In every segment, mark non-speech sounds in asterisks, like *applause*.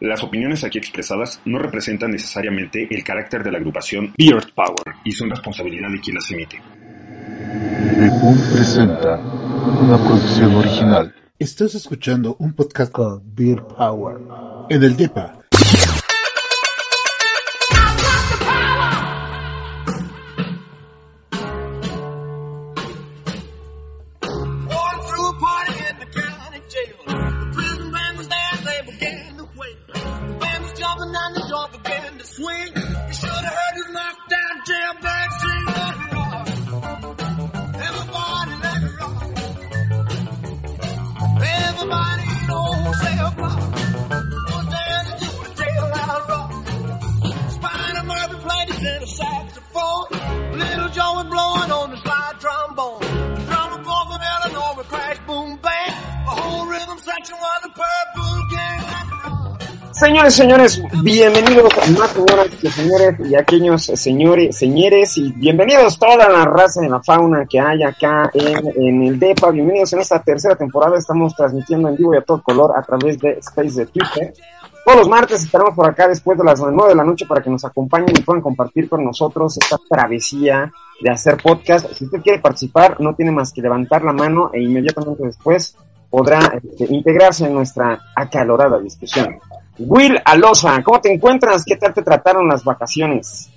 Las opiniones aquí expresadas no representan necesariamente el carácter de la agrupación Beard Power y son responsabilidad de quien las emite. Presenta una producción original. Estás escuchando un podcast con Beard Power en el DEPA. Señores, señores, bienvenidos más señoras que señores y aquellos señores, señores y bienvenidos toda la raza de la fauna que hay acá en, el DEPA. Bienvenidos en esta tercera temporada. Estamos transmitiendo en vivo y a todo color a través de Space de Twitter. Todos los martes estaremos por acá después de las nueve de la noche para que nos acompañen y puedan compartir con nosotros esta travesía de hacer podcast. Si usted quiere participar, no tiene más que levantar la mano e inmediatamente después podrá este, integrarse en nuestra acalorada discusión. Will Alosa, ¿cómo te encuentras? ¿Qué tal te trataron las vacaciones?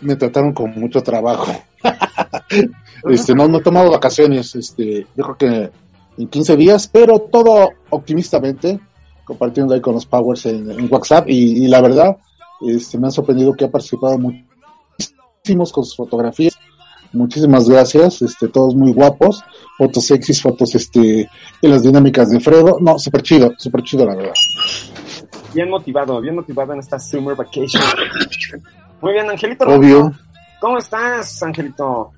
Me trataron con mucho trabajo. *laughs* este, no, no he tomado vacaciones, este, yo creo que en 15 días, pero todo optimistamente, compartiendo ahí con los Powers en, WhatsApp y, y la verdad, este, me han sorprendido que ha participado muchísimos con sus fotografías. Muchísimas gracias, este, todos muy guapos, fotos sexys, fotos este, en las dinámicas de Fredo, no, súper chido, súper chido la verdad. Bien motivado, bien motivado en esta Summer Vacation. Muy bien, Angelito. Obvio. ¿Cómo estás, Angelito?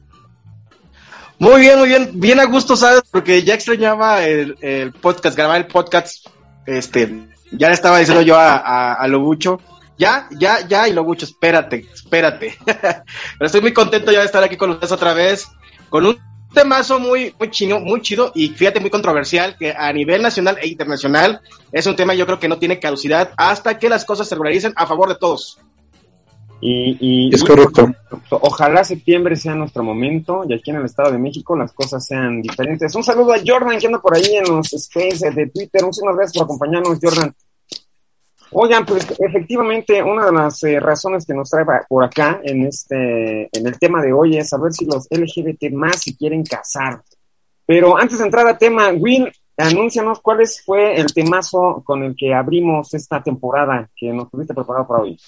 Muy bien, muy bien, bien a gusto, ¿sabes? Porque ya extrañaba el, el podcast, grabar el podcast, este, ya le estaba diciendo yo a, a, a Lobucho, ya, ya, ya, y Lobucho, espérate, espérate. *laughs* Pero estoy muy contento ya de estar aquí con ustedes otra vez, con un temazo muy, muy chino, muy chido, y fíjate, muy controversial, que a nivel nacional e internacional es un tema yo creo que no tiene caducidad hasta que las cosas se regularicen a favor de todos. Y, y, Es y- correcto. Ojalá septiembre sea nuestro momento y aquí en el Estado de México las cosas sean diferentes. Un saludo a Jordan que anda por ahí en los spaces de Twitter. Muchas gracias por acompañarnos, Jordan. Oigan, pues efectivamente una de las eh, razones que nos trae por acá en este, en el tema de hoy es saber si los LGBT más se quieren casar. Pero antes de entrar al tema, Will, anúncianos cuál fue el temazo con el que abrimos esta temporada que nos tuviste preparado para hoy.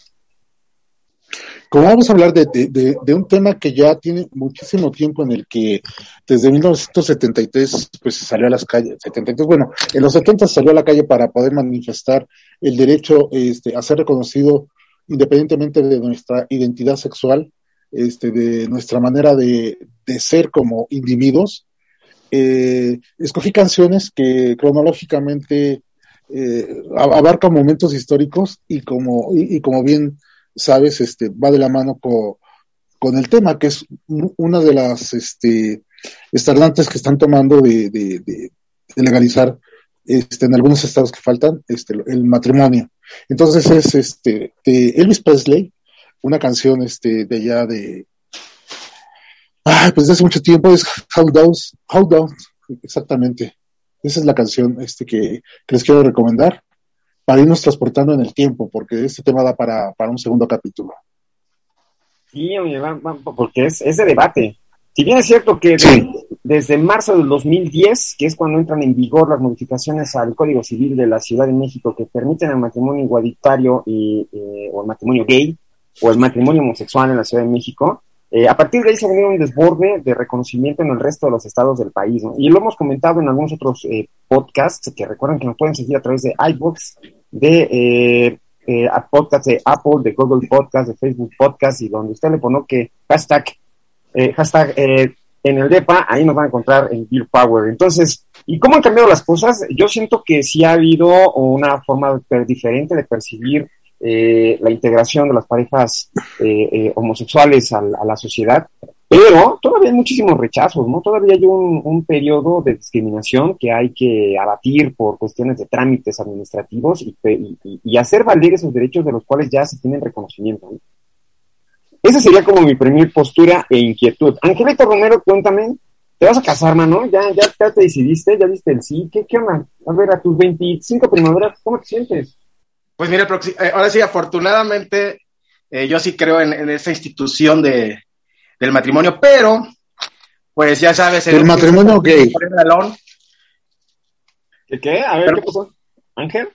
Como vamos a hablar de, de- un tema que ya tiene muchísimo tiempo en el que desde 1973 pues salió a las calles, 73, bueno, en los 70 salió a la calle para poder manifestar el derecho este, a ser reconocido independientemente de nuestra identidad sexual, este, de nuestra manera de, de ser como individuos. Eh, escogí canciones que cronológicamente eh, abarcan momentos históricos y como, y como bien sabes, este, va de la mano co- con el tema, que es una de las este, que están tomando de, de- legalizar este, en algunos estados que faltan este, el matrimonio. Entonces es este, de Elvis Presley, una canción este, de allá de... Ah, pues de hace mucho tiempo es How Down, How Down, exactamente. Esa es la canción este, que les quiero recomendar para irnos transportando en el tiempo, porque este tema da para, para un segundo capítulo. Sí, porque es, es de debate. Si bien es cierto que Sí. desde marzo del 2010, que es cuando entran en vigor las modificaciones al Código Civil de la Ciudad de México que permiten el matrimonio igualitario y, eh, o el matrimonio gay o el matrimonio homosexual en la Ciudad de México, eh, a partir de ahí se ha venido un desborde de reconocimiento en el resto de los estados del país. ¿no? Y lo hemos comentado en algunos otros eh, podcasts, que recuerden que nos pueden seguir a través de iBooks, de eh, eh, a podcast de Apple, de Google Podcast, de Facebook Podcast y donde usted le pone que hashtag, eh, hashtag eh, en el DEPA, ahí nos van a encontrar en Beer Power. Entonces, ¿y cómo han cambiado las cosas? Yo siento que sí ha habido una forma diferente de percibir eh, la integración de las parejas eh, eh, homosexuales al- a, la sociedad, pero todavía hay muchísimos rechazos, ¿no? Todavía hay un, un periodo de discriminación que hay que abatir por cuestiones de trámites administrativos y, hacer valer esos derechos de los cuales ya se tienen reconocimiento. ¿no? Esa sería como mi primer postura e inquietud. Angelito Romero, cuéntame, ¿te vas a casar, mano? ¿Ya, ya, te decidiste? ¿Ya diste el sí? ¿Qué, qué onda? A ver, a tus 25 primaveras, ¿cómo te sientes? Pues mira, eh, ahora sí, afortunadamente, eh, yo sí creo en esa institución de, del matrimonio, pero, pues ya sabes, El matrimonio gay. Forever Alone, ¿Qué qué? A ver, Pero- ¿qué pasó? ¿Ángel?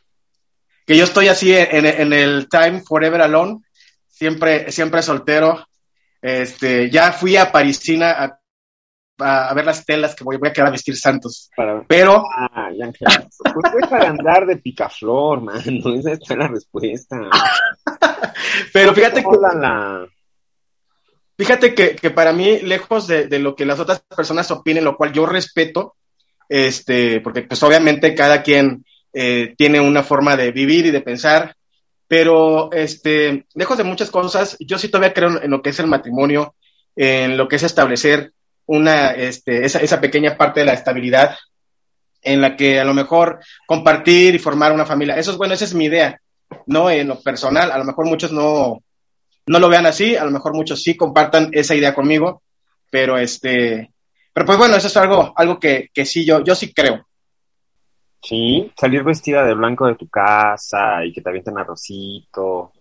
que yo estoy así en, en el Time Forever Alone, siempre, siempre soltero. Este, ya fui a Parisina a, a- a ver las telas que voy, voy a quedar a vestir santos, Para... pero Ay, Ángel. Pues deja de andar de picaflor, mano. *laughs* Esa es la respuesta. *laughs* pero fíjate que la... Fíjate que, que para mí, lejos de, de lo que las otras personas opinen, lo cual yo respeto, este, porque pues obviamente cada quien eh, tiene una forma de vivir y de pensar, pero este, lejos de muchas cosas, yo sí todavía creo en lo que es el matrimonio, en lo que es establecer una, este, esa, esa pequeña parte de la estabilidad en la que a lo mejor compartir y formar una familia, eso es bueno, esa es mi idea, ¿no? En lo personal, a lo mejor muchos no, no lo vean así, a lo mejor muchos sí compartan esa idea conmigo, pero este, pero pues bueno, eso es algo, algo que, que sí yo, yo sí creo. Sí, salir vestida de blanco de tu casa y que te avienten arrocito.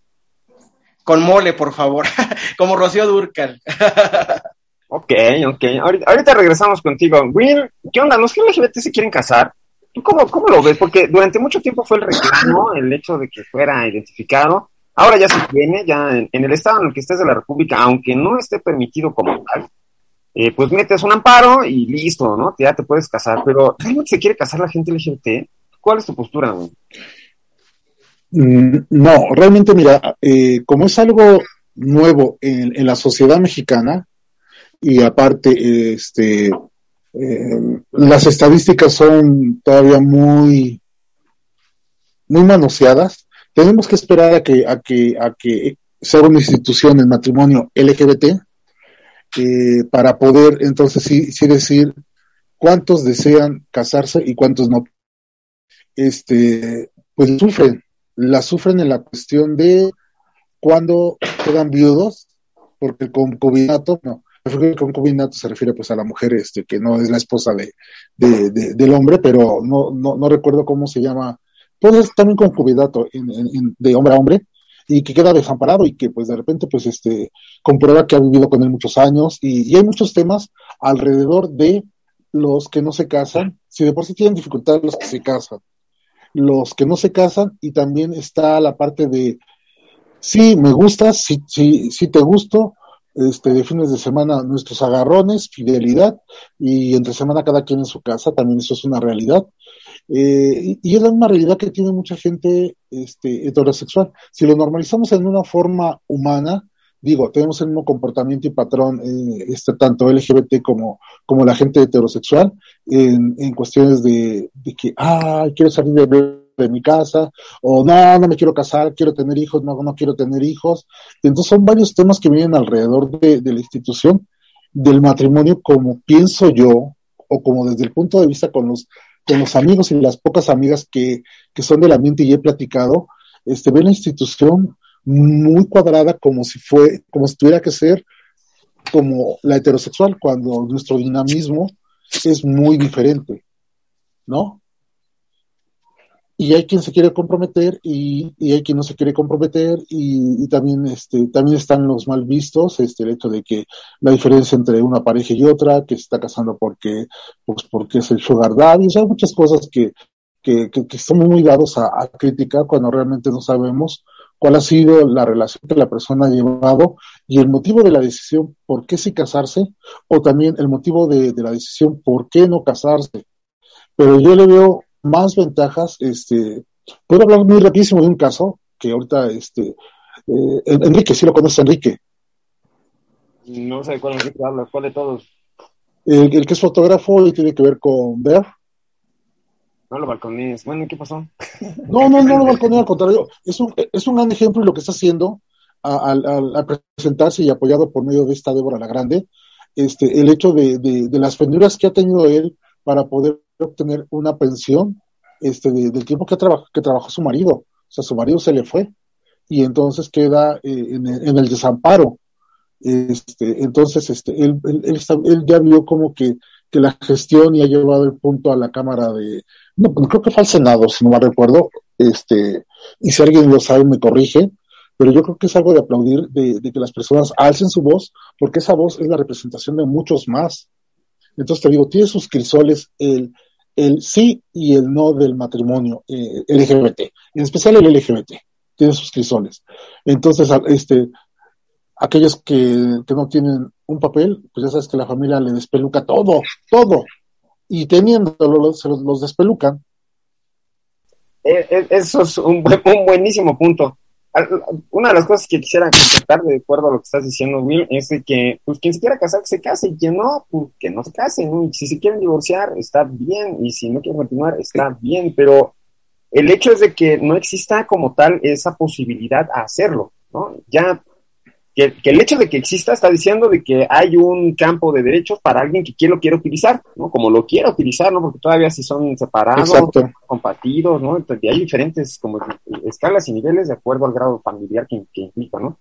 Con mole, por favor, *laughs* como Rocío Durcal. *laughs* Ok, ok. Ahorita, ahorita regresamos contigo. Will, ¿qué onda? ¿Los LGBT se quieren casar? ¿Tú cómo, cómo lo ves? Porque durante mucho tiempo fue el reclamo, el hecho de que fuera identificado. Ahora ya se tiene, ya en, el estado en el que estés de la República, aunque no esté permitido como tal, eh, pues metes un amparo y listo, ¿no? Ya te puedes casar. Pero ¿realmente se quiere casar la gente LGBT? ¿Cuál es tu postura? Mm, No, realmente, mira, eh, como es algo nuevo en, en la sociedad mexicana, y aparte, este, eh, las estadísticas son todavía muy, muy manoseadas, tenemos que esperar a que, a que, a que se haga una institución el matrimonio LGBT eh, para poder entonces sí, sí decir cuántos desean casarse y cuántos no. Este, pues sufren, la sufren en la cuestión de cuando quedan viudos, porque el concubinato, no, el concubinato se refiere pues a la mujer este, que no es la esposa de, de- de- del hombre, pero no, no, no recuerdo cómo se llama, pues es también concubinato en- en- de hombre a hombre, y que queda desamparado y que pues de repente pues este comprueba que ha vivido con él muchos años y, y hay muchos temas alrededor de los que no se casan, si de por sí tienen dificultad los que se casan, los que no se casan y también está la parte de sí me gustas, sí, sí, sí te gusto, este, de fines de semana nuestros agarrones, fidelidad y entre semana cada quien en su casa, también eso es una realidad. Eh, y, es la misma realidad que tiene mucha gente este, heterosexual. Si lo normalizamos en una forma humana, digo, tenemos el mismo comportamiento y patrón, eh, este, tanto LGBT como, como la gente heterosexual, en, en cuestiones de, de que, ah, quiero salir de, de mi casa, o no, no me quiero casar, quiero tener hijos, no, no quiero tener hijos. Entonces son varios temas que vienen alrededor de, de la institución del matrimonio, como pienso yo, o como desde el punto de vista con los, con los amigos y las pocas amigas que, que son del ambiente y he platicado, este, ven la institución muy cuadrada como si fue, como si tuviera que ser como la heterosexual, cuando nuestro dinamismo es muy diferente, ¿no? Y hay quien se quiere comprometer y, y hay quien no se quiere comprometer y, y también este también están los mal vistos este el hecho de que la diferencia entre una pareja y otra que se está casando porque pues porque es el sugar daddy o sea muchas cosas que que, que, que estamos muy dados a, a criticar cuando realmente no sabemos cuál ha sido la relación que la persona ha llevado y el motivo de la decisión por qué sí casarse o también el motivo de, de la decisión por qué no casarse. Pero yo le veo más ventajas, este, Puedo hablar muy rapidísimo de un caso que ahorita, este, eh, Enrique, sí lo conoce Enrique, No sé de cuál Enrique habla, cuál de todos. el, el que es fotógrafo y tiene que ver con ver. No lo balcones. Bueno, ¿qué pasó? No, no, no lo balconeo, al *laughs* contrario, es un, es un gran ejemplo de lo que está haciendo al, al- al presentarse y apoyado por medio de esta Débora la Grande, este, el hecho de, de, de las penurias que ha tenido él para poder obtener una pensión este, de- del tiempo que, trabajó que trabajó su marido. O sea, su marido se le fue y entonces queda eh, en, el, en el desamparo. Este, entonces, este, él, él, él él ya vio como que, que la gestión y ha llevado el punto a la Cámara de, no, creo que fue al Senado, si no me recuerdo, este, y si alguien lo sabe me corrige, pero yo creo que es algo de aplaudir de, de que las personas alcen su voz, porque esa voz es la representación de muchos más. Entonces te digo, tiene sus crisoles el, el sí y el no del matrimonio eh, LGBT, en especial el LGBT, tiene sus crisoles. Entonces, este, aquellos que, que no tienen un papel, pues ya sabes que la familia le despeluca todo, todo, y teniéndolo, se los, los despelucan. Eh, eh, Eso es un, un buenísimo punto. Una de las cosas que quisiera contestar de acuerdo a lo que estás diciendo, Will, es de que pues quien se quiera casar, que se case, y quien no, pues que no se case, ¿no? Y si se quieren divorciar, está bien, y si no quieren continuar, está bien, pero el hecho es de que no exista como tal esa posibilidad a hacerlo, ¿no? Ya que, que el hecho de que exista está diciendo de que hay un campo de derechos para alguien que quiere, lo quiere utilizar, ¿no? Como lo quiera utilizar, ¿no? Porque todavía si son separados, Exacto. compartidos, ¿no? Entonces, hay diferentes como escalas y niveles de acuerdo al grado familiar que, que implica, ¿no?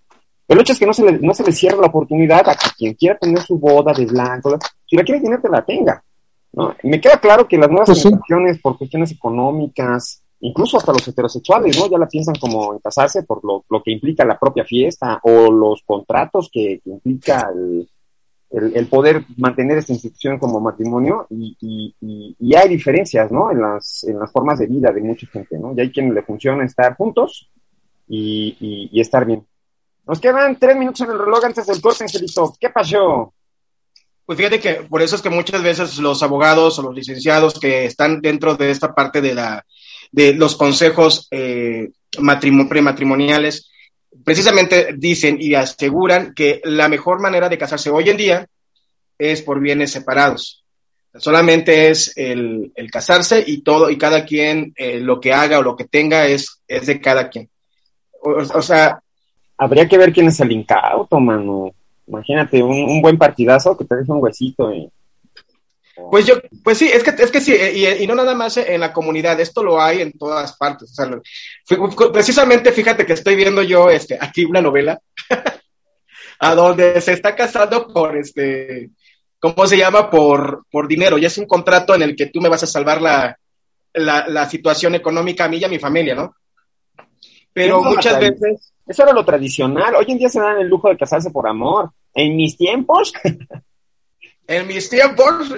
El hecho es que no se, le, no se le cierra la oportunidad a que quien quiera tener su boda de blanco, si la quiere tener, que la tenga, ¿no? Me queda claro que las nuevas Pues sí. por cuestiones económicas, incluso hasta los heterosexuales, ¿no? Ya la piensan como en casarse por lo, lo que implica la propia fiesta o los contratos que, que implica el, el, poder mantener esta institución como matrimonio y, y, y, y hay diferencias, ¿no? En las, en las formas de vida de mucha gente, ¿no? Y hay quien le funciona estar juntos y, y, y estar bien. Nos quedan tres minutos en el reloj antes del corte, Angelito. ¿Qué pasó? Pues fíjate que por eso es que muchas veces los abogados o los licenciados que están dentro de esta parte de la de los consejos eh, matrimo- prematrimoniales precisamente dicen y aseguran que la mejor manera de casarse hoy en día es por bienes separados. Solamente es el, el casarse y todo y cada quien eh, lo que haga o lo que tenga es, es de cada quien. O, sea, Habría que ver quién es el incauto, mano. Imagínate, un, un buen partidazo que te deje un huesito. Y... Pues yo, pues sí, es que, es que sí, y, y no nada más en la comunidad, esto lo hay en todas partes. O sea, lo- precisamente fíjate que estoy viendo yo este, aquí una novela *laughs* a donde se está casando por este, ¿cómo se llama? Por, por dinero. Y es un contrato en el que tú me vas a salvar la, la, la situación económica a mí y a mi familia, ¿no? Pero Eso muchas veces, Eso era lo tradicional. Hoy en día se dan el lujo de casarse por amor. En mis tiempos, *laughs* En mis tiempos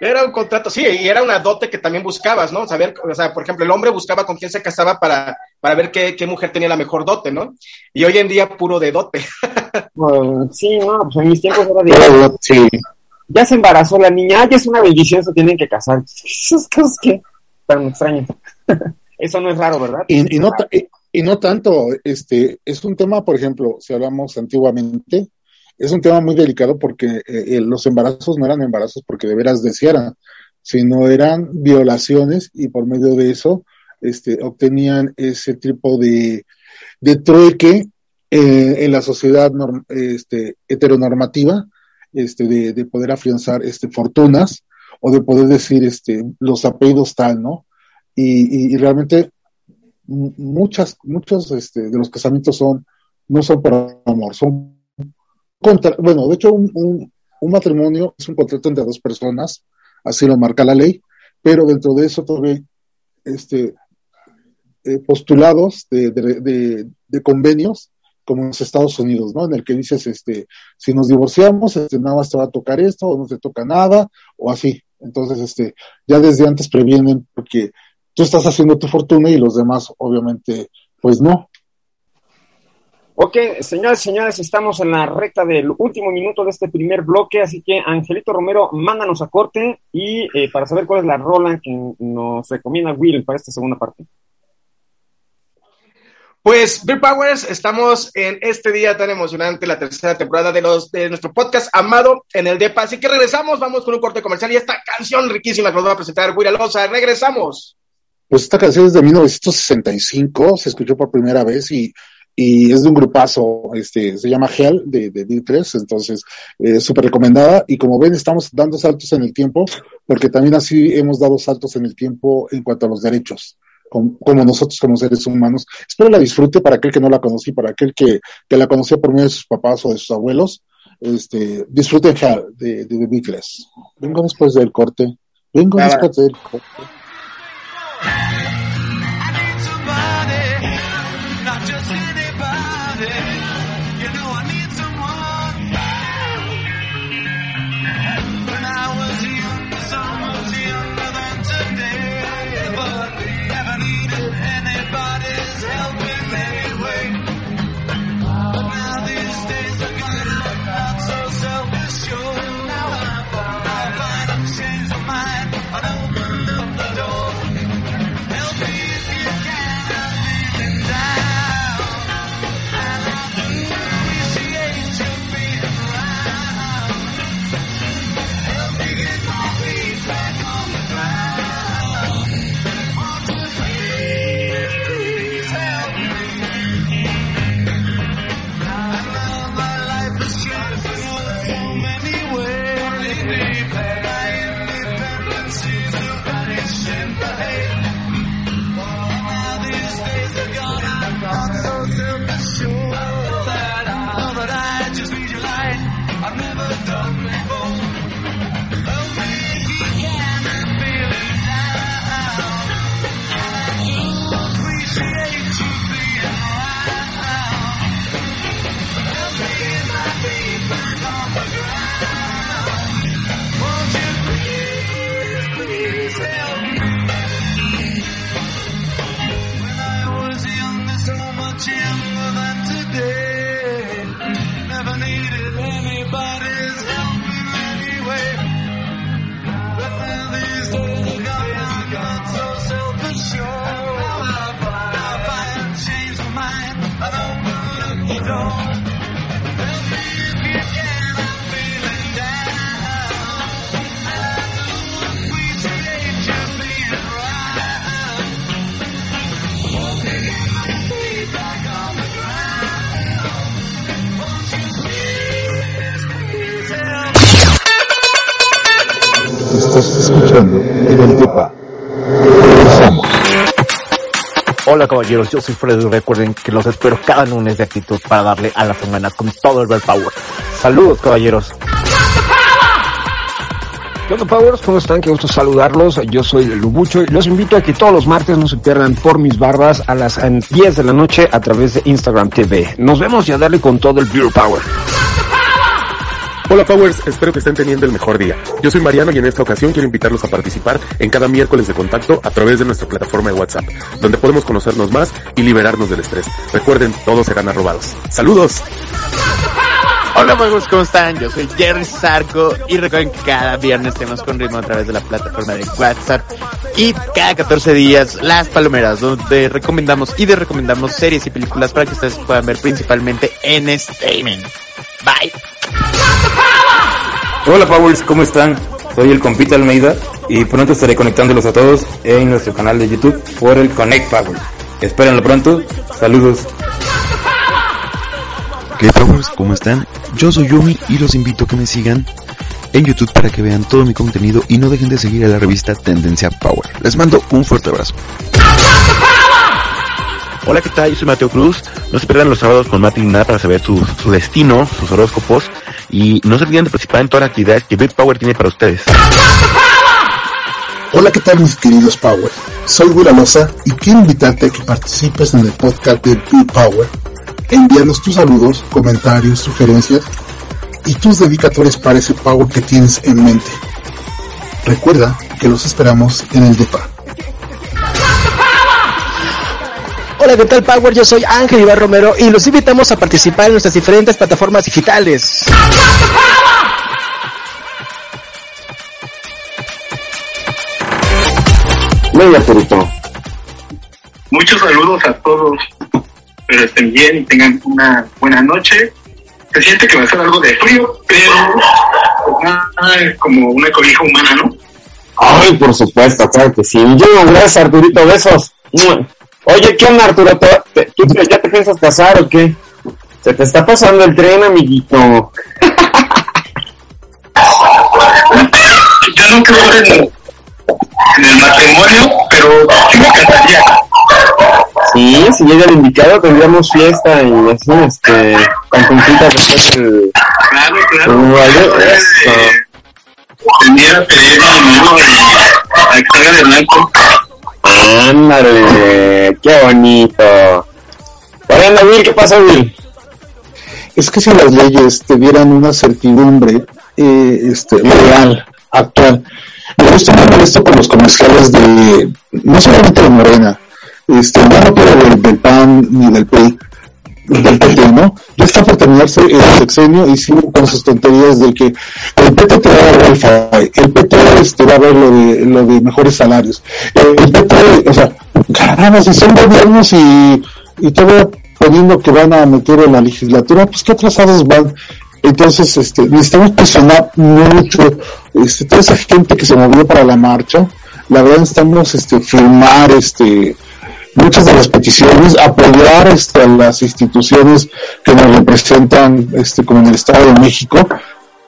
era un contrato, sí, y era una dote que también buscabas, ¿no? Saber, o sea, por ejemplo, el hombre buscaba con quién se casaba para, para ver qué, qué mujer tenía la mejor dote, ¿no? Y hoy en día puro de dote. pues, *laughs* sí, no, pues en mis tiempos era de... Sí. Ya se embarazó la niña, ah, ya es una bendición, se tienen que casar. Esas cosas que tan extrañas. *laughs* Eso no es raro, ¿verdad? Y, y no, y no tanto, este, es un tema, por ejemplo, si hablamos antiguamente, es un tema muy delicado porque eh, eh, los embarazos no eran embarazos porque de veras desearan, sino eran violaciones y por medio de eso este, obtenían ese tipo de, de trueque eh, en la sociedad norm- este, heteronormativa, este, de, de poder afianzar este, fortunas o de poder decir este, los apellidos tal, ¿no? Y, y, realmente muchas, muchos este, de los casamientos son, no son por amor, son bueno, de hecho un, un, un matrimonio es un contrato entre dos personas, así lo marca la ley, pero dentro de eso todavía este, eh, postulados de, de, de, de convenios como en los Estados Unidos, ¿no? En el que dices, este, si nos divorciamos, este, nada más te va a tocar esto, o no te toca nada, o así. Entonces, este, ya desde antes previenen porque tú estás haciendo tu fortuna y los demás, obviamente, pues no. Ok, señores, señores, estamos en la recta del último minuto de este primer bloque, así que Angelito Romero, mándanos a corte y eh, para saber cuál es la rola que nos recomienda Will para esta segunda parte. Pues, Bill Powers, estamos en este día tan emocionante, la tercera temporada de los de nuestro podcast amado en el DEPA. Así que regresamos, vamos con un corte comercial y esta canción riquísima que nos va a presentar Guira Loza. Regresamos. Pues esta canción es de 1965, se escuchó por primera vez y, y es de un grupazo, este, se llama Hell de, de D3, entonces eh, súper recomendada y como ven estamos dando saltos en el tiempo porque también así hemos dado saltos en el tiempo en cuanto a los derechos como, como nosotros como seres humanos. Espero la disfrute para aquel que no la conocí, para aquel que, que la conocía por medio de sus papás o de sus abuelos. Este, disfruten Hell de, de The Beatles. Vengo después del corte. Vengo Ah, después del corte. I need somebody, not just anybody. You Estás escuchando en el. Regresamos. Hola caballeros, yo soy Freddy. Recuerden que los espero cada lunes de actitud para darle a la semana con todo el Bell Power. Saludos caballeros. ¿Qué onda Powers? ¿Cómo están? Qué gusto saludarlos. Yo soy Lubucho y los invito a que todos los martes no se pierdan por mis barbas a las eh, 10 de la noche a través de Instagram TV. Nos vemos y a darle con todo el Beer Power. Hola Powers, espero que estén teniendo el mejor día. Yo soy Mariano y en esta ocasión quiero invitarlos a participar en cada miércoles de contacto a través de nuestra plataforma de WhatsApp, donde podemos conocernos más y liberarnos del estrés. Recuerden, todos serán arrobados. ¡Saludos! Hola amigos, ¿cómo están? Yo soy Jerry Sarco y recuerden que cada viernes tenemos con ritmo a través de la plataforma de WhatsApp y cada 14 días las palomeras donde recomendamos y de recomendamos series y películas para que ustedes puedan ver principalmente en streaming. Bye. Hola Powers, ¿cómo están? Soy el compita Almeida y pronto estaré conectándolos a todos en nuestro canal de YouTube por el Connect Power. Espérenlo pronto. Saludos. ¿Qué Powers? ¿Cómo están? Yo soy Yumi y los invito a que me sigan en YouTube para que vean todo mi contenido y no dejen de seguir a la revista Tendencia Power. Les mando un fuerte abrazo. Hola, ¿qué tal? Yo soy Mateo Cruz. No se pierdan los sábados con Mati Nada para saber su, su destino, sus horóscopos y no se olviden de participar en todas las actividades que Big Power tiene para ustedes. Hola, ¿qué tal mis queridos Power? Soy Gura Loza y quiero invitarte a que participes en el podcast de Big Power. Envíanos tus saludos, comentarios, sugerencias y tus dedicatorias para ese Power que tienes en mente. Recuerda que los esperamos en el DEPA. Hola, ¿qué tal Power? Yo soy Ángel Iván Romero y los invitamos a participar en nuestras diferentes plataformas digitales. Venga. Muchos saludos a todos. Pero estén bien y tengan una buena noche. Se siente que va a ser algo de frío, pero pues, como una cobija humana, ¿no? Ay, por supuesto, claro que sí. Yo, gracias, Arturito, besos. Oye, ¿qué onda, Arturo? ¿Te- te- ¿Tú ya te piensas casar o qué? Se te está pasando el tren, amiguito. *laughs* Yo no creo en, en el matrimonio, pero sí me casaría. Sí, si llega el indicado tendríamos fiesta y así, este, cantoncitas después del... Claro, claro. del baile. Eso. Tendría a pedir mi mano y a que salga de blanco. Ándale, qué bonito. Anda Will, ¿qué pasa, Will? Es que si las leyes te dieran una certidumbre eh, este, real, actual, me gusta mucho esto con los comerciales de, no solamente de Morena, este, no quiero del, del PAN ni del PRI, del PT, ¿no? Ya está por terminarse el sexenio y siguen con sus tonterías de que el PT te va a dar wifi, el PT este, va a ver lo de, lo de mejores salarios, el, el PT, o sea, caramba, si son gobiernos y, y todo poniendo que van a meter en la legislatura, pues qué atrasados van. Entonces, este, necesitamos presionar mucho, este, toda esa gente que se movió para la marcha, la verdad necesitamos, este, firmar, este, muchas de las peticiones, apoyar este, a las instituciones que nos representan, este, como en el Estado de México,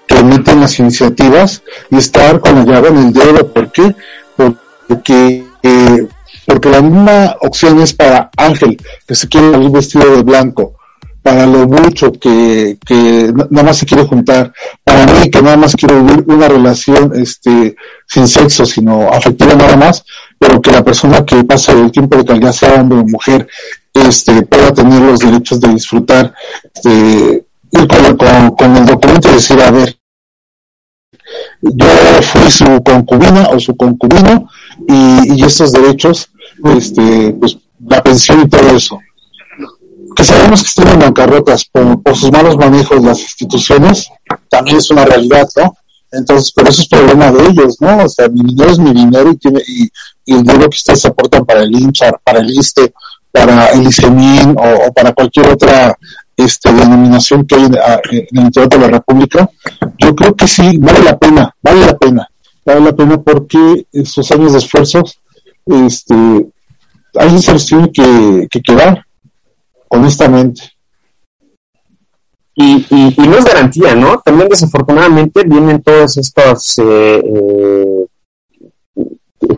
que emiten las iniciativas y estar con la en el dedo. ¿Por qué? Porque, eh, porque la misma opción es para Ángel, que se quiere salir vestido de blanco, para lo mucho que, que na- nada más se quiere juntar, para mí que nada más quiero vivir una relación este sin sexo, sino afectiva nada más, pero que la persona que pasa el tiempo de calidad sea hombre o mujer, este pueda tener los derechos de disfrutar, este, ir con, con- con el documento y decir, a ver, yo fui su concubina o su concubino y, y estos derechos, este, pues la pensión y todo eso. Que sabemos que están en bancarrotas por, por sus malos manejos las instituciones, también es una realidad, ¿no? Entonces, pero eso es problema de ellos, ¿no? O sea, mi dinero es mi dinero y, tiene, y, el dinero que ustedes aportan para el INCHAR, para el ISTE, para el ICEMIN o, para cualquier otra este, denominación que hay en, a- en el interior de la República, yo creo que sí, vale la pena, vale la pena, vale la pena porque estos años de esfuerzos, este, alguien se los que, que quedar, honestamente. Y, y, y no es garantía, ¿no? También desafortunadamente vienen todos estos eh, eh,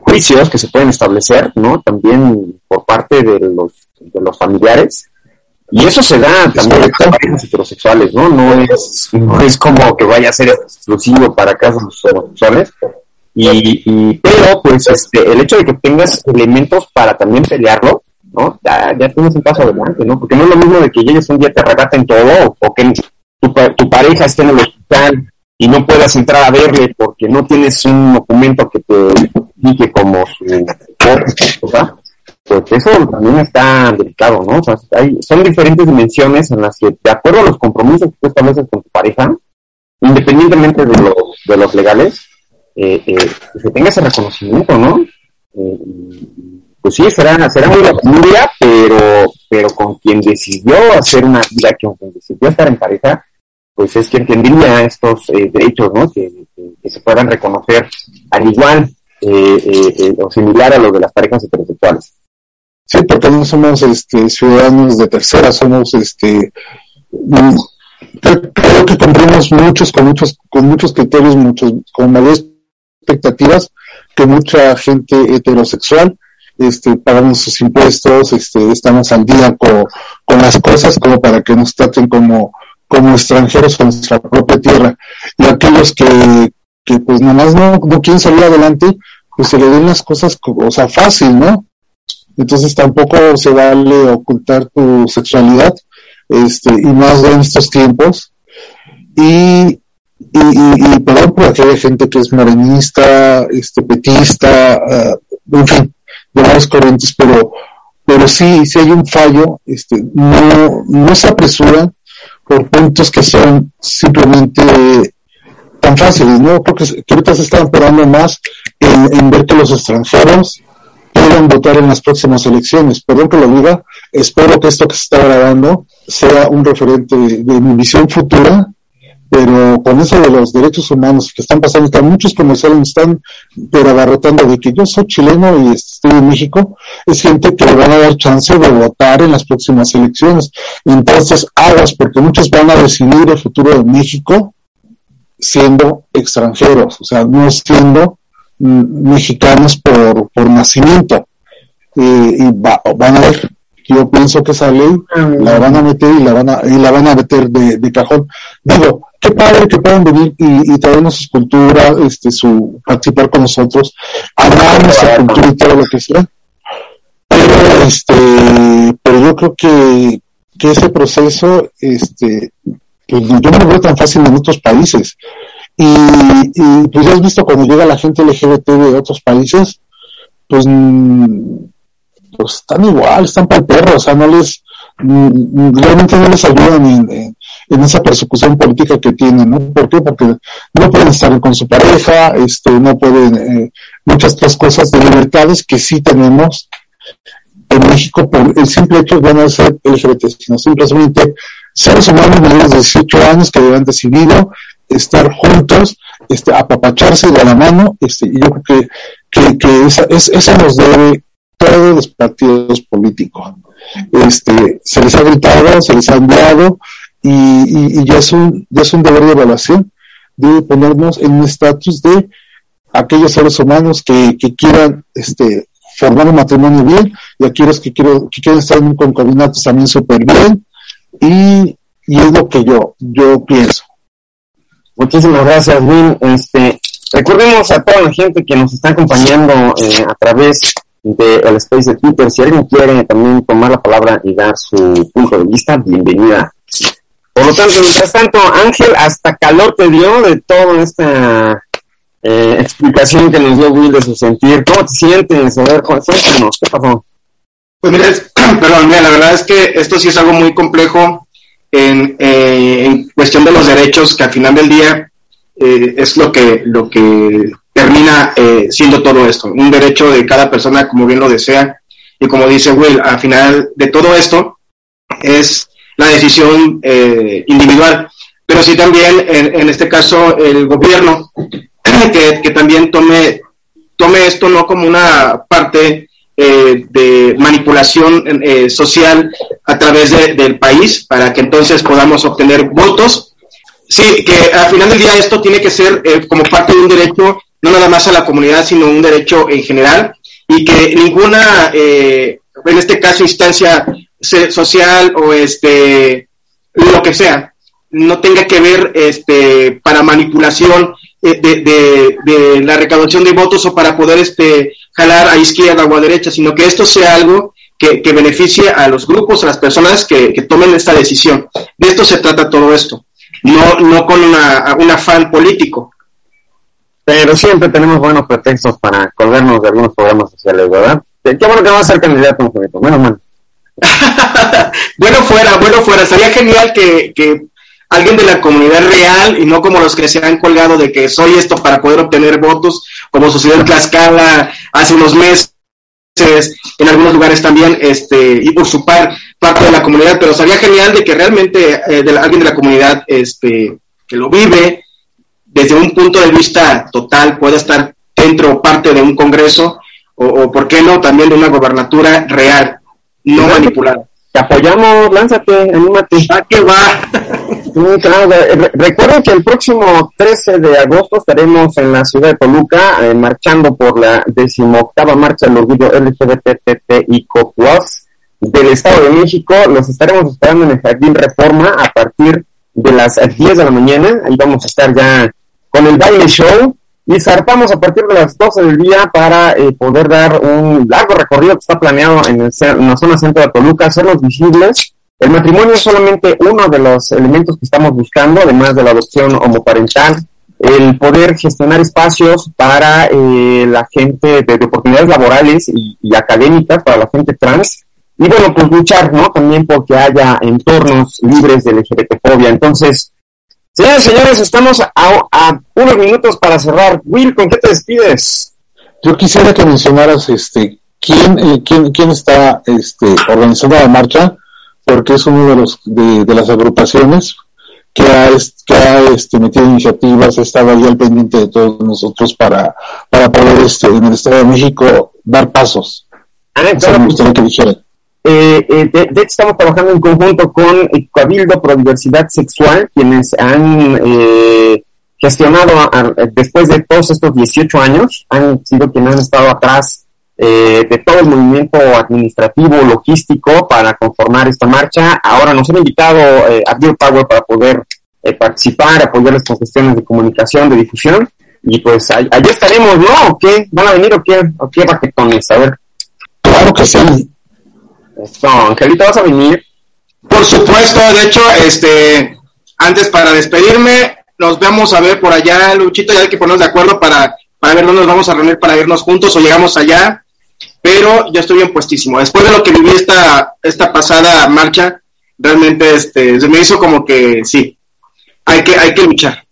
juicios que se pueden establecer, ¿no? También por parte de los, de los familiares. Y eso se da también en parejas heterosexuales, ¿no? No es, no es como que vaya a ser exclusivo para casos homosexuales. Y, y, pero, pues, este, el hecho de que tengas elementos para también pelearlo, ¿no? Ya, ya tienes un paso adelante, ¿no? Porque no es lo mismo de que llegues un día te arrebaten todo o que tu, tu pareja esté en el hospital y no puedas entrar a verle porque no tienes un documento que te indique como su. Pues eso también está delicado, ¿no? Hay, son diferentes dimensiones en las que, de acuerdo a los compromisos que tú estableces con tu pareja, independientemente de los, de los legales, eh, eh, se tenga ese reconocimiento, ¿no? Eh, pues sí, será, será muy la familia, pero, pero con quien decidió hacer una vida, con quien decidió estar en pareja, pues es quien tendría estos eh, derechos, ¿no? Que, se puedan reconocer al igual eh, eh, eh, o similar a los de las parejas heterosexuales. Sí, porque no somos este, ciudadanos de tercera, somos este mm, creo que cumplimos muchos con muchos con muchos criterios, muchos con mayores expectativas que mucha gente heterosexual. Este, pagamos sus impuestos, este, estamos al día con, con las cosas como para que nos traten como, como extranjeros con nuestra propia tierra. Y aquellos que, que pues nomás no, no quieren salir adelante, pues se le den las cosas, co- o sea, fácil, ¿no? entonces tampoco se vale ocultar tu sexualidad este y más en estos tiempos y y, y, y perdón por aquella gente que es morenista este petista ah, en fin de varias corrientes pero pero sí si hay un fallo este no no se apresuran por puntos que son simplemente tan fáciles no creo que, ahorita se están esperando más en, ver que los extranjeros puedan votar en las próximas elecciones. Perdón que lo diga, espero que esto que se está grabando sea un referente de mi visión futura, pero con eso de los derechos humanos que están pasando, que muchos comerciales me están pero agarrotando de que yo soy chileno y estoy en México, es gente que le van a dar chance de votar en las próximas elecciones. Entonces, aguas, porque muchos van a decidir el futuro de México siendo extranjeros, o sea, no siendo mm, mexicanos por, por nacimiento. Eh, y va- van a ver, yo pienso que esa ley la van a meter y la van a, y la van a meter de, de cajón. Digo, qué padre que puedan venir y, traernos su cultura, este, su, participar con nosotros, hablar nuestra cultura y todo lo que sea. Pero, este, pero yo creo que, que ese proceso, este, pues yo no lo veo tan fácil en otros países. Y, y pues ya has visto cuando llega la gente LGBT de otros países, pues, mm, pues están igual, están para el perro, o sea, no les, realmente no les ayudan en, en- esa persecución política que tienen, ¿no? ¿Por qué? Porque no pueden estar con su pareja, este, no pueden, eh, muchas otras cosas de libertades que sí tenemos en México por el simple hecho de no ser LGBT, sino simplemente seres humanos mayores de 18 años que hayan decidido estar juntos, este, apapacharse de la mano, este, y yo creo que, que, que esa, es, eso nos debe todos los partidos políticos. Este, se les ha gritado, se les ha enviado, y, y, ya es un, ya es un deber de evaluación de ponernos en un estatus de aquellos seres humanos que, quieran este, formar un matrimonio bien y aquellos que, quiero, que quieren estar en un concubinato también súper bien y, y es lo que yo, yo pienso. Muchísimas gracias, Will. Este, recordemos a toda la gente que nos está acompañando eh, a través del space de Twitter. Si alguien quiere también tomar la palabra y dar su punto de vista, bienvenida. Por lo tanto, mientras tanto, Ángel, hasta calor te dio de toda esta eh, explicación que nos dio Will de su sentir. ¿Cómo te sientes? A ver, cuéntanos, ¿qué pasó? Pues mira, *clears throat* perdón, mira, la verdad es que esto sí es algo muy complejo en, eh, en cuestión de los derechos, que al final del día eh, es lo que, lo que termina eh, siendo todo esto, un derecho de cada persona como bien lo desea. Y como dice Will, al final de todo esto es la decisión eh, individual, pero sí también en, en este caso el gobierno *clears throat* que, que también tome, tome esto no como una parte eh, de manipulación eh, social a través de- del país para que entonces podamos obtener votos. Sí, que al final del día esto tiene que ser eh, como parte de un derecho, no nada más a la comunidad, sino un derecho en general, y que ninguna, eh, en este caso, instancia social o este, lo que sea, no tenga que ver este, para manipulación eh, de, de- de la recaudación de votos o para poder este, jalar a izquierda o a derecha, sino que esto sea algo que, que beneficie a los grupos, a las personas que, que tomen esta decisión. De esto se trata todo esto, no, no con una, un afán político. Pero siempre tenemos buenos pretextos para colgarnos de algunos programas sociales, ¿verdad? Qué qué bueno que va a ser candidato, Angelito. Menos mal. *laughs* Bueno fuera, bueno fuera, estaría genial que, que alguien de la comunidad real y no como los que se han colgado de que soy esto para poder obtener votos, como sucedió en Tlaxcala hace unos meses, en algunos lugares también, este, y usurpar parte de la comunidad, pero sería genial de que realmente eh, de la- alguien de la comunidad este, que lo vive desde un punto de vista total pueda estar dentro o parte de un congreso o, o, por qué no, también de una gobernatura real, no manipulada. Te apoyamos, lánzate, anímate. ¿A qué va? Claro, re- re- recuerden que el próximo 13 de agosto estaremos en la ciudad de Toluca eh, marchando por la decimoctava marcha del orgullo LGBTTIQ+, del Estado de México. Los estaremos esperando en el Jardín Reforma a partir de las 10 de la mañana. Ahí vamos a estar ya con el baile show y zarpamos a partir de las 12 del día para eh, poder dar un largo recorrido que está planeado en, el en la zona centro de Toluca, hacerlos visibles. El matrimonio es solamente uno de los elementos que estamos buscando, además de la adopción homoparental, el poder gestionar espacios para eh, la gente de, de oportunidades laborales y, y académicas, para la gente trans, y bueno, pues luchar, ¿no? También porque haya entornos libres de LGBTfobia. Entonces, señores, señores, estamos a, a unos minutos para cerrar. Will, ¿con qué te despides? Yo quisiera que mencionaras este quién, eh, quién, quién está este, organizando la marcha, porque es uno de los de, de las agrupaciones que ha, que ha este, metido iniciativas, ha estado ahí al pendiente de todos nosotros para, para poder este, en el Estado de México dar pasos. Ah, O sea, claro. me gustaría que dijera. Eh, eh, de, hecho, estamos trabajando en conjunto con el Cabildo Pro Diversidad Sexual, quienes han eh, gestionado después de todos estos 18 años, han sido quienes han estado atrás eh, de todo el movimiento administrativo, logístico para conformar esta marcha. Ahora nos han invitado eh, a Bill Power para poder eh, participar, apoyarles con cuestiones de comunicación, de difusión. Y pues allí estaremos, ¿no? ¿O qué? ¿Van a venir o qué? ¿O qué baquetones? A ver. Claro que sí. Eso, Angelito, ¿vas a venir? Por supuesto, de hecho, este, antes para despedirme, nos vamos a ver por allá, Luchito, ya hay que ponernos de acuerdo para, para ver dónde nos vamos a reunir para irnos juntos o llegamos allá, pero yo estoy bien puestísimo. Después de lo que viví esta, esta pasada marcha, realmente este, se me hizo como que sí, hay que, hay que luchar.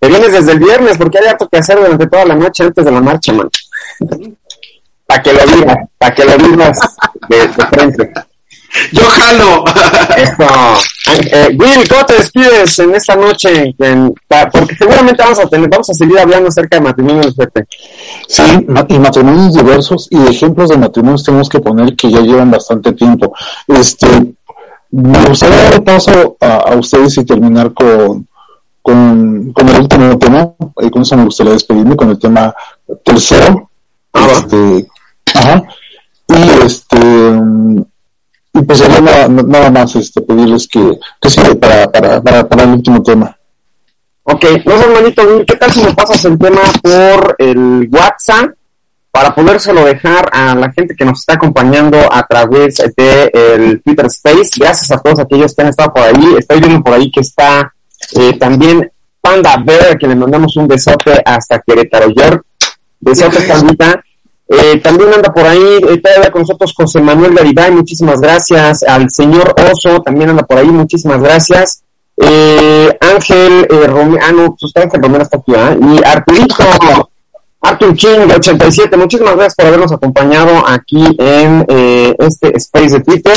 Te vienes desde el viernes porque hay harto que hacer durante toda la noche antes de la marcha, man. Para que lo vivas, para que lo vivas de, de frente. Yo jalo. Eso. Eh, Will, ¿cómo te despides en esta noche? En- pa- porque seguramente vamos a tener, vamos a seguir hablando acerca de matrimonio de suerte. Sí, y matrimonios diversos y ejemplos de matrimonios tenemos que poner que ya llevan bastante tiempo. Este, me gustaría dar paso a, a ustedes y terminar con, con, con el último tema. Y con eso me gustaría despedirme con el tema tercero. Este, ajá. Y este, y pues nada, nada más este, pedirles que, que sí, para, para, para, el último tema. Ok, no sé, Will, ¿qué tal si me pasas el tema por el WhatsApp para podérselo dejar a la gente que nos está acompañando a través de el Twitter Space? Gracias a todos aquellos que han estado por ahí. Estoy viendo por ahí que está eh, también Panda Bear, que le mandamos un besote hasta Querétaro. Besote, Pandita. Eh, también anda por ahí, eh, todavía con nosotros José Manuel Garibay, muchísimas gracias. Al señor Oso también anda por ahí, muchísimas gracias. Eh, Ángel eh, Romero, ah, no, pues Ángel Romero está aquí. Y Arturito, Artur King de 87, muchísimas gracias por habernos acompañado aquí en eh, este space de Twitter.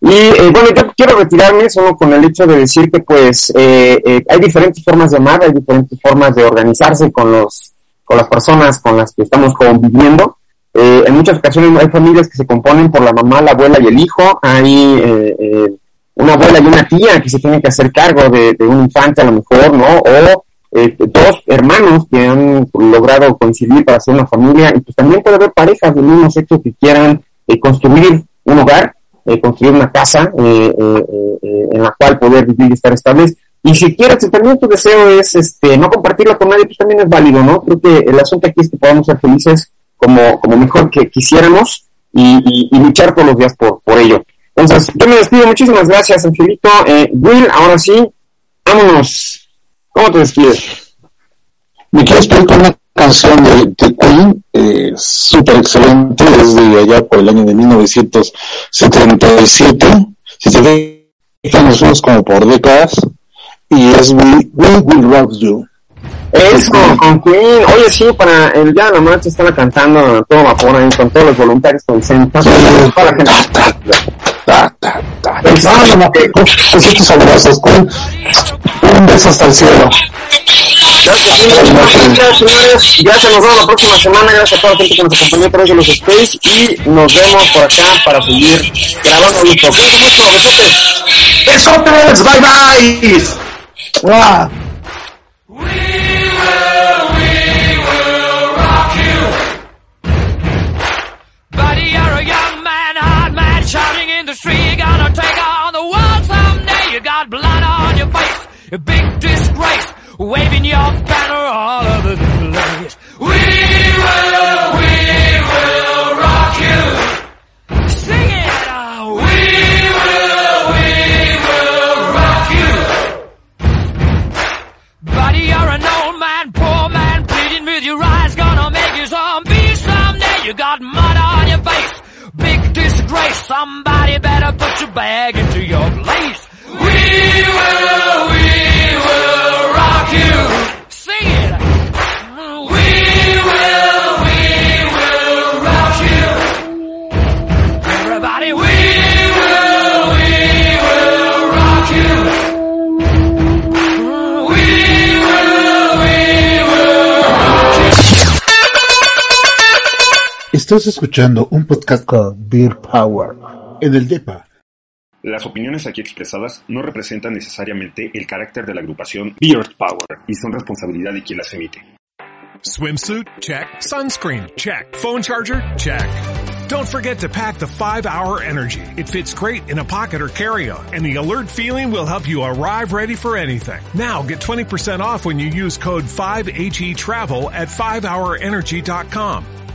Y eh, bueno, yo quiero retirarme solo con el hecho de decir que pues eh, eh, hay diferentes formas de amar, hay diferentes formas de organizarse con los con las personas con las que estamos conviviendo. Eh, en muchas ocasiones hay familias que se componen por la mamá, la abuela y el hijo. Hay eh, eh, una abuela y una tía que se tienen que hacer cargo de, un infante a lo mejor, ¿no? O eh, dos hermanos que han logrado coincidir para hacer una familia. Y pues también puede haber parejas del mismo sexo que quieran eh, construir un hogar, construir una casa en la cual poder vivir y estar estables. Y si quieres, si también tu deseo es este no compartirlo con nadie, pues también es válido, ¿no? Creo que el asunto aquí es que podamos ser felices como, como mejor que quisiéramos y, luchar todos los días por, por ello. Entonces, yo me despido. Muchísimas gracias, Angelito. Eh, Will, ahora sí, vámonos. ¿Cómo te despides? Me quiero despedir una canción de, de Queen, eh, súper excelente, desde allá por el año de 1977. Si se fijan, nos fuimos como por décadas, y es We, We Will Rock You. Eso, con Queen. Oye, sí, para el día de la marcha están cantando a todo vapor ahí con todos los voluntarios con centros. Toda la gente. Un beso hasta el cielo. Señores. Gracias, nos vemos la próxima semana. Gracias a toda la gente que nos acompañó a través de los Space. Y nos vemos por acá para seguir grabando nuestro. Cuídense mucho, besotes. ¡Besotes! ¡Bye, bye! Shouting in the street. You're gonna take on the world someday. You got blood on your face, a big disgrace, waving your banner all over the place. We will, we will rock you. Sing it out. We will, we will rock you. Buddy, you're an old man, poor man, pleading with your eyes, gonna make you zombie someday. You got mud on your face, big disgrace. Somebody put your bag into your place. We will, we will rock you. Sing it. We will, we will rock you. Everybody, we will, we will rock you. We will, we will rock you. Estás escuchando un podcast con Beer Power en el DEPA Las opiniones aquí expresadas no representan necesariamente el carácter de la agrupación Beard Power y son responsabilidad de quien las emite. Swimsuit? Check. Sunscreen? Check. Phone charger? Check. Don't forget to pack the 5-Hour Energy. It fits great in a pocket or carry-on, and the alert feeling will help you arrive ready for anything. Now get 20% off when you use code 5HETRAVEL at 5hourenergy.com.